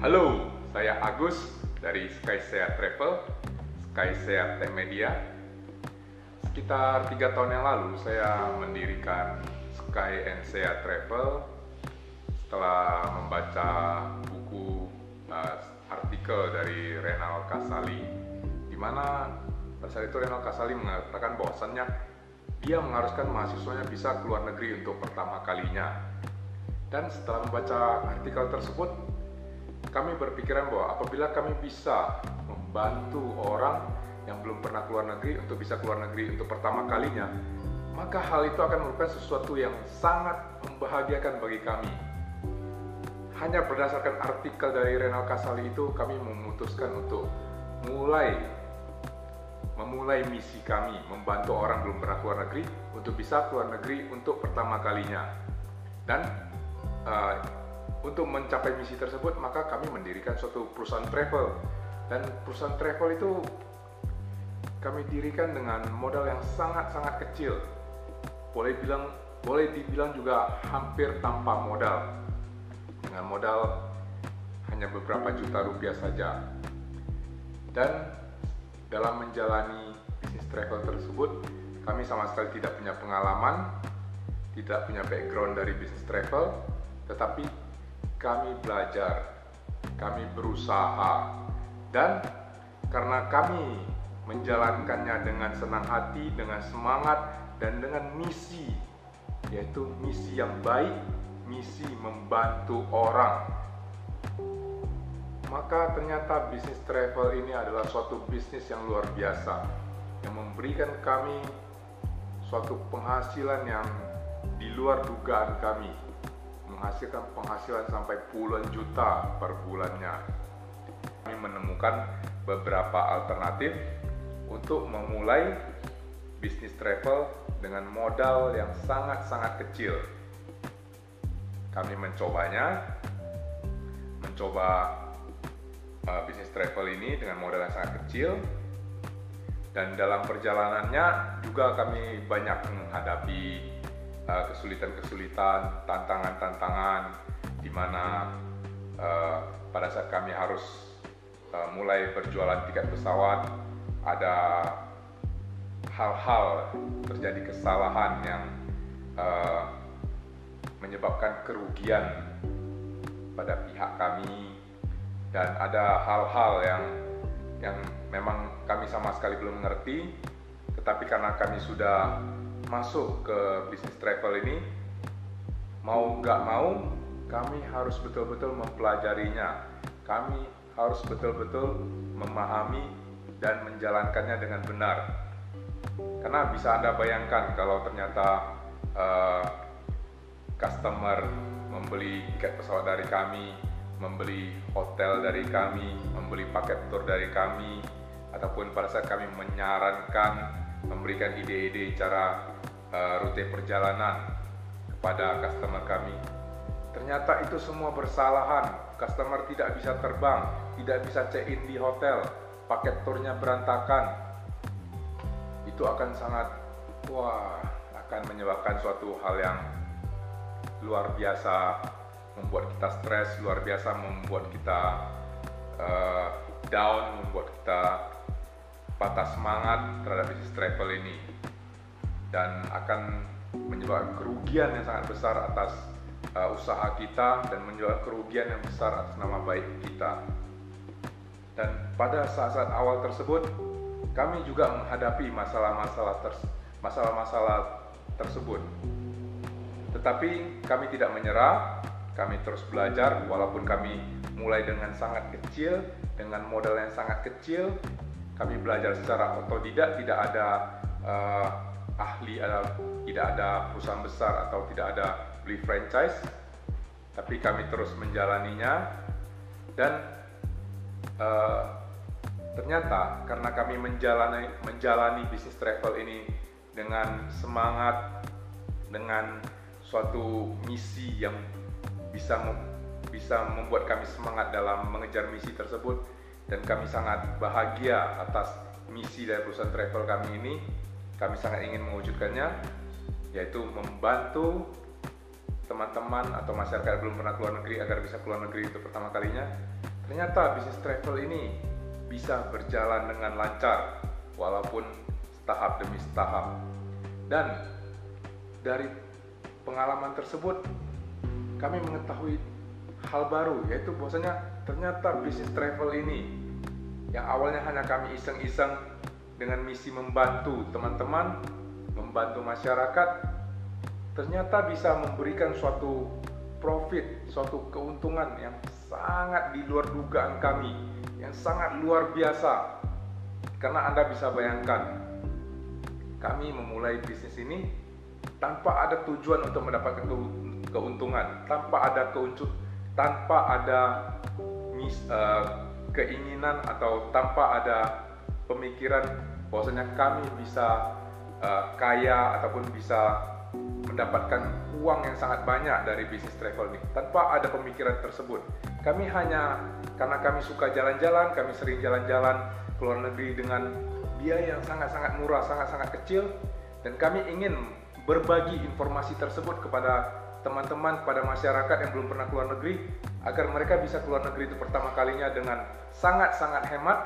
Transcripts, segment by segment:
Halo, saya Agus dari Sky Seat Travel, Sky Seat Tech Media. Sekitar tiga tahun yang lalu saya mendirikan Sky and Seat Travel setelah membaca buku uh, artikel dari Renal Kasali di mana pada saat itu Renal Kasali mengatakan bahwasannya dia mengharuskan mahasiswanya bisa keluar negeri untuk pertama kalinya. Dan setelah membaca artikel tersebut, kami berpikiran bahwa apabila kami bisa membantu orang yang belum pernah keluar negeri untuk bisa keluar negeri untuk pertama kalinya, maka hal itu akan merupakan sesuatu yang sangat membahagiakan bagi kami. Hanya berdasarkan artikel dari Renal Kasali itu, kami memutuskan untuk mulai memulai misi kami membantu orang belum pernah keluar negeri untuk bisa keluar negeri untuk pertama kalinya. Dan uh, untuk mencapai misi tersebut, maka kami mendirikan suatu perusahaan travel. Dan perusahaan travel itu kami dirikan dengan modal yang sangat-sangat kecil. Boleh bilang boleh dibilang juga hampir tanpa modal. Dengan modal hanya beberapa juta rupiah saja. Dan dalam menjalani bisnis travel tersebut, kami sama sekali tidak punya pengalaman, tidak punya background dari bisnis travel, tetapi kami belajar, kami berusaha, dan karena kami menjalankannya dengan senang hati, dengan semangat, dan dengan misi, yaitu misi yang baik, misi membantu orang. Maka ternyata bisnis travel ini adalah suatu bisnis yang luar biasa, yang memberikan kami suatu penghasilan yang di luar dugaan kami menghasilkan penghasilan sampai puluhan juta per bulannya. Kami menemukan beberapa alternatif untuk memulai bisnis travel dengan modal yang sangat-sangat kecil. Kami mencobanya, mencoba uh, bisnis travel ini dengan modal yang sangat kecil, dan dalam perjalanannya juga kami banyak menghadapi kesulitan-kesulitan, tantangan-tantangan di mana uh, pada saat kami harus uh, mulai berjualan tiket pesawat ada hal-hal terjadi kesalahan yang uh, menyebabkan kerugian pada pihak kami. Dan ada hal-hal yang yang memang kami sama sekali belum mengerti tetapi karena kami sudah masuk ke bisnis travel ini mau nggak mau kami harus betul-betul mempelajarinya. Kami harus betul-betul memahami dan menjalankannya dengan benar. Karena bisa anda bayangkan kalau ternyata uh, customer membeli tiket pesawat dari kami membeli hotel dari kami membeli paket tour dari kami ataupun pada saat kami menyarankan memberikan ide-ide cara uh, rute perjalanan kepada customer kami. Ternyata itu semua bersalahan. Customer tidak bisa terbang, tidak bisa check-in di hotel, paket turnya berantakan. Itu akan sangat wah, akan menyebabkan suatu hal yang luar biasa membuat kita stres, luar biasa membuat kita uh, down, membuat kita patah semangat terhadap bisnis travel ini dan akan menyebabkan kerugian yang sangat besar atas uh, usaha kita dan menyebabkan kerugian yang besar atas nama baik kita. Dan pada saat-saat awal tersebut kami juga menghadapi masalah-masalah masalah-masalah tersebut. Tetapi kami tidak menyerah, kami terus belajar walaupun kami mulai dengan sangat kecil, dengan modal yang sangat kecil, kami belajar secara otodidak tidak ada uh, ahli ada tidak ada perusahaan besar atau tidak ada beli franchise tapi kami terus menjalaninya. Dan uh, ternyata karena kami menjalani menjalani bisnis travel ini dengan semangat dengan suatu misi yang bisa bisa membuat kami semangat dalam mengejar misi tersebut dan kami sangat bahagia atas misi dari perusahaan travel kami ini. Kami sangat ingin mewujudkannya, yaitu membantu teman-teman atau masyarakat yang belum pernah keluar negeri agar bisa keluar negeri untuk pertama kalinya, ternyata bisnis travel ini bisa berjalan dengan lancar walaupun tahap demi tahap. Dan dari pengalaman tersebut kami mengetahui hal baru yaitu bahwasanya ternyata bisnis travel ini yang awalnya hanya kami iseng-iseng dengan misi membantu teman-teman, membantu masyarakat, ternyata bisa memberikan suatu profit, suatu keuntungan yang sangat di luar dugaan kami, yang sangat luar biasa. Karena Anda bisa bayangkan, kami memulai bisnis ini tanpa ada tujuan untuk mendapatkan keuntungan, tanpa ada keuncuk, tanpa ada uh, keinginan atau tanpa ada pemikiran bahwasanya kami bisa uh, kaya ataupun bisa mendapatkan uang yang sangat banyak dari bisnis travel ini tanpa ada pemikiran tersebut. Kami hanya karena kami suka jalan-jalan, kami sering jalan-jalan ke luar negeri dengan biaya yang sangat-sangat murah, sangat-sangat kecil dan kami ingin berbagi informasi tersebut kepada teman-teman pada masyarakat yang belum pernah keluar negeri agar mereka bisa keluar negeri itu pertama kalinya dengan sangat-sangat hemat.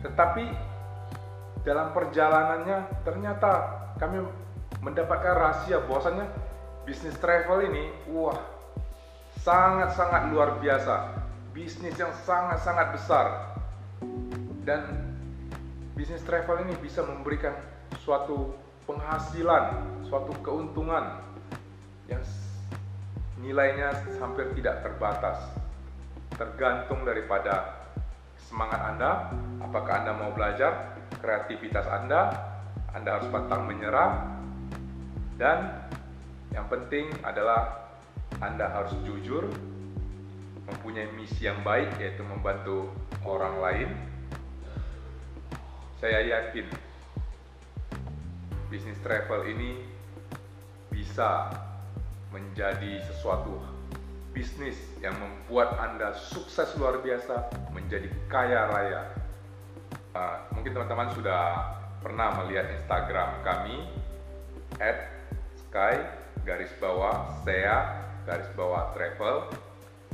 Tetapi dalam perjalanannya ternyata kami mendapatkan rahasia bahwasannya bisnis travel ini wah sangat-sangat luar biasa. Bisnis yang sangat-sangat besar. Dan bisnis travel ini bisa memberikan suatu penghasilan suatu keuntungan yang nilainya hampir tidak terbatas. Tergantung daripada semangat Anda apakah Anda mau belajar kreativitas Anda Anda harus pantang menyerah dan yang penting adalah Anda harus jujur mempunyai misi yang baik yaitu membantu orang lain. Saya yakin bisnis travel ini bisa menjadi sesuatu bisnis yang membuat Anda sukses luar biasa, menjadi kaya raya. Uh, mungkin teman-teman sudah pernah melihat Instagram kami at sky garis bawah sea garis bawah travel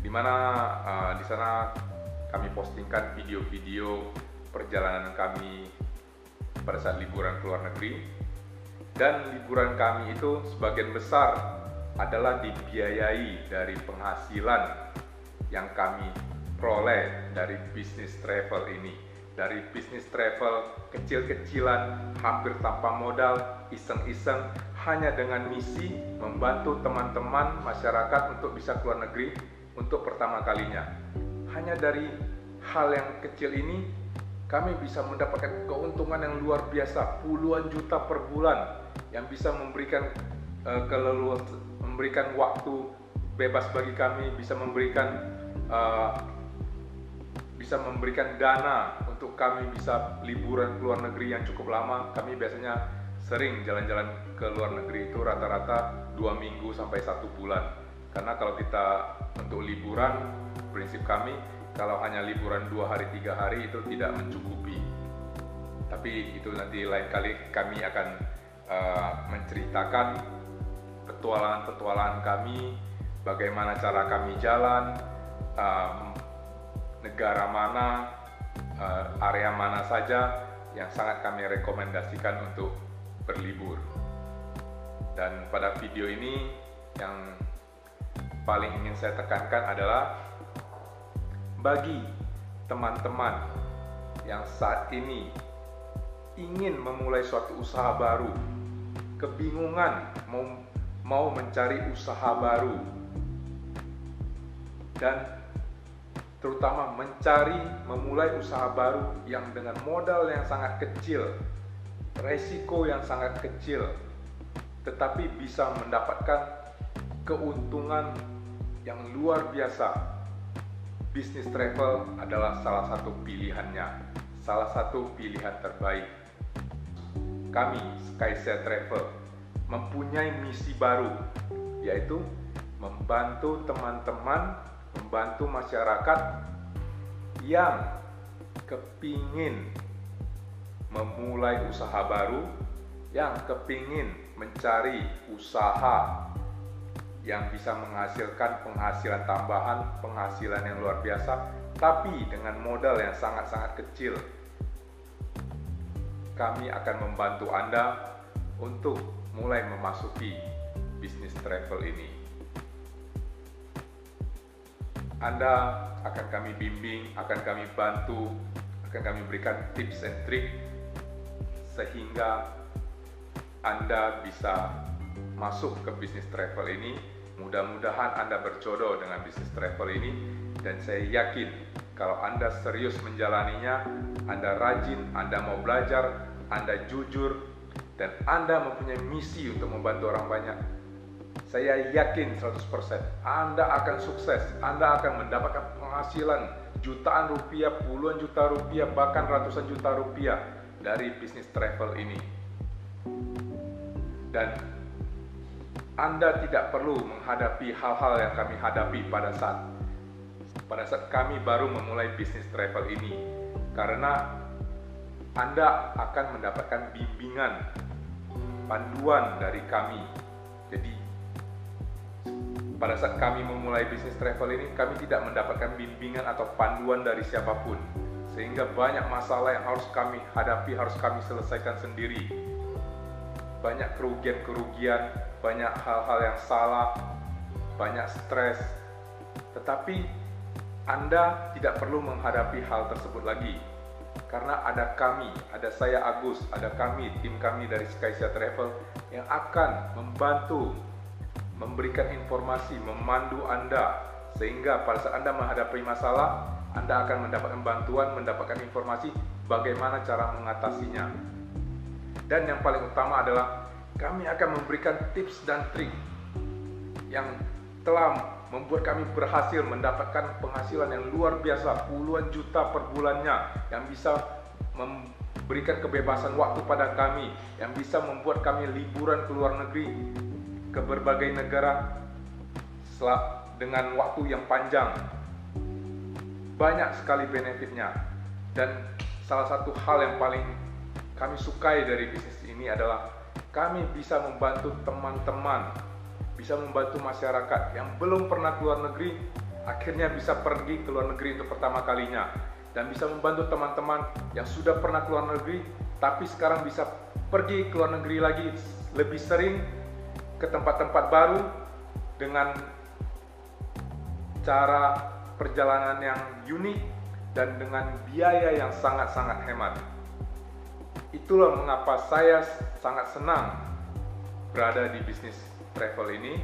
di mana uh, di sana kami postingkan video-video perjalanan kami pada saat liburan ke luar negeri dan liburan kami itu sebagian besar adalah dibiayai dari penghasilan yang kami peroleh dari bisnis travel ini. Dari bisnis travel kecil-kecilan, hampir tanpa modal, iseng-iseng, hanya dengan misi membantu teman-teman masyarakat untuk bisa keluar negeri untuk pertama kalinya. Hanya dari hal yang kecil ini, kami bisa mendapatkan keuntungan yang luar biasa, puluhan juta per bulan, yang bisa memberikan uh, memberikan waktu bebas bagi kami, bisa memberikan uh, bisa memberikan dana untuk kami bisa liburan ke luar negeri yang cukup lama. Kami biasanya sering jalan-jalan ke luar negeri itu rata-rata dua minggu sampai satu bulan. Karena kalau kita untuk liburan, prinsip kami kalau hanya liburan dua hari tiga hari itu tidak mencukupi. Tapi itu nanti lain kali kami akan uh, menceritakan petualangan-petualangan kami, bagaimana cara kami jalan, um, negara mana, uh, area mana saja yang sangat kami rekomendasikan untuk berlibur. Dan pada video ini yang paling ingin saya tekankan adalah bagi teman-teman yang saat ini ingin memulai suatu usaha baru, kebingungan mau mau mencari usaha baru dan terutama mencari memulai usaha baru yang dengan modal yang sangat kecil, resiko yang sangat kecil, tetapi bisa mendapatkan keuntungan yang luar biasa. Bisnis travel adalah salah satu pilihannya, salah satu pilihan terbaik. Kami Skyset Travel mempunyai misi baru, yaitu membantu teman-teman, membantu masyarakat yang kepingin memulai usaha baru, yang kepingin mencari usaha yang bisa menghasilkan penghasilan tambahan, penghasilan yang luar biasa, tapi dengan modal yang sangat-sangat kecil. Kami akan membantu Anda untuk mulai memasuki bisnis travel ini. Anda akan kami bimbing, akan kami bantu, akan kami berikan tips and trick sehingga Anda bisa masuk ke bisnis travel ini. Mudah-mudahan Anda berjodoh dengan bisnis travel ini dan saya yakin kalau Anda serius menjalaninya, Anda rajin, Anda mau belajar, Anda jujur, dan Anda mempunyai misi untuk membantu orang banyak, saya yakin 100% Anda akan sukses, Anda akan mendapatkan penghasilan jutaan rupiah, puluhan juta rupiah, bahkan ratusan juta rupiah dari bisnis travel ini. Dan anda tidak perlu menghadapi hal-hal yang kami hadapi pada saat pada saat kami baru memulai bisnis travel ini. Karena Anda akan mendapatkan bimbingan panduan dari kami. Jadi pada saat kami memulai bisnis travel ini kami tidak mendapatkan bimbingan atau panduan dari siapa pun sehingga banyak masalah yang harus kami hadapi harus kami selesaikan sendiri banyak kerugian-kerugian, banyak hal-hal yang salah, banyak stres. Tetapi Anda tidak perlu menghadapi hal tersebut lagi. Karena ada kami, ada saya Agus, ada kami, tim kami dari Skysia Travel yang akan membantu memberikan informasi, memandu Anda sehingga pada saat Anda menghadapi masalah, Anda akan mendapatkan bantuan, mendapatkan informasi bagaimana cara mengatasinya. Dan yang paling utama adalah kami akan memberikan tips dan trik yang telah membuat kami berhasil mendapatkan penghasilan yang luar biasa puluhan juta per bulannya yang bisa memberikan kebebasan waktu pada kami yang bisa membuat kami liburan ke luar negeri ke berbagai negara dengan waktu yang panjang. Banyak sekali benefitnya. Dan salah satu hal yang paling kami sukai dari bisnis ini adalah kami bisa membantu teman-teman, bisa membantu masyarakat yang belum pernah keluar negeri, akhirnya bisa pergi ke luar negeri untuk pertama kalinya, dan bisa membantu teman-teman yang sudah pernah keluar negeri, tapi sekarang bisa pergi ke luar negeri lagi lebih sering ke tempat-tempat baru dengan cara perjalanan yang unik dan dengan biaya yang sangat-sangat hemat. Itulah mengapa saya sangat senang berada di bisnis travel ini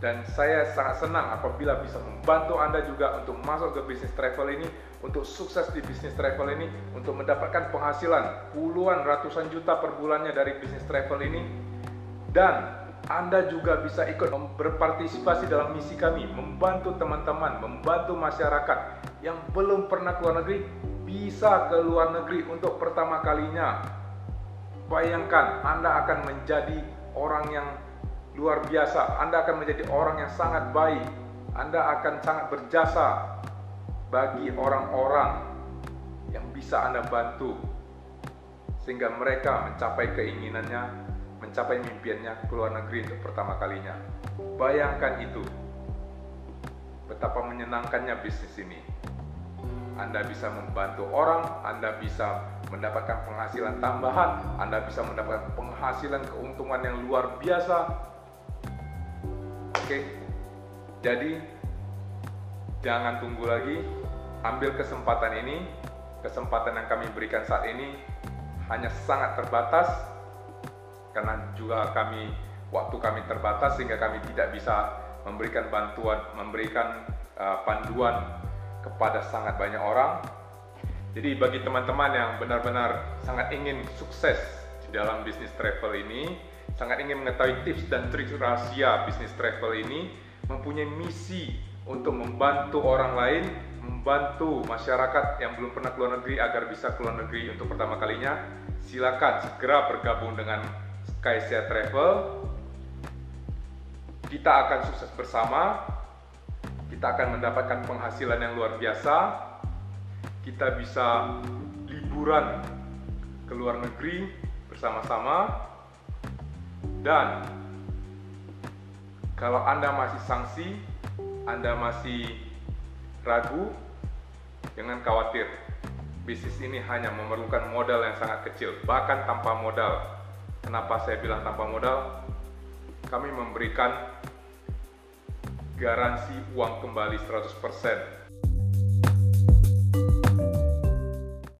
dan saya sangat senang apabila bisa membantu Anda juga untuk masuk ke bisnis travel ini, untuk sukses di bisnis travel ini, untuk mendapatkan penghasilan puluhan ratusan juta per bulannya dari bisnis travel ini dan anda juga bisa ikut berpartisipasi dalam misi kami, membantu teman-teman, membantu masyarakat yang belum pernah keluar negeri, bisa ke luar negeri untuk pertama kalinya. Bayangkan, Anda akan menjadi orang yang luar biasa, Anda akan menjadi orang yang sangat baik, Anda akan sangat berjasa bagi orang-orang yang bisa Anda bantu, sehingga mereka mencapai keinginannya mencapai mimpiannya ke luar negeri untuk pertama kalinya. Bayangkan itu. Betapa menyenangkannya bisnis ini. Anda bisa membantu orang, Anda bisa mendapatkan penghasilan tambahan, Anda bisa mendapatkan penghasilan keuntungan yang luar biasa. Oke. Jadi jangan tunggu lagi, ambil kesempatan ini. Kesempatan yang kami berikan saat ini hanya sangat terbatas karena juga kami waktu kami terbatas sehingga kami tidak bisa memberikan bantuan, memberikan uh, panduan kepada sangat banyak orang. Jadi bagi teman-teman yang benar-benar sangat ingin sukses di dalam bisnis travel ini, sangat ingin mengetahui tips dan trik rahasia bisnis travel ini, mempunyai misi untuk membantu orang lain, membantu masyarakat yang belum pernah keluar negeri agar bisa keluar negeri untuk pertama kalinya, silakan segera bergabung dengan Kaisya Travel. Kita akan sukses bersama. Kita akan mendapatkan penghasilan yang luar biasa. Kita bisa liburan ke luar negeri bersama-sama. Dan Kalau Anda masih sanksi, Anda masih ragu, jangan khawatir. Bisnis ini hanya memerlukan modal yang sangat kecil, bahkan tanpa modal. Kenapa saya bilang tanpa modal? Kami memberikan garansi uang kembali 100%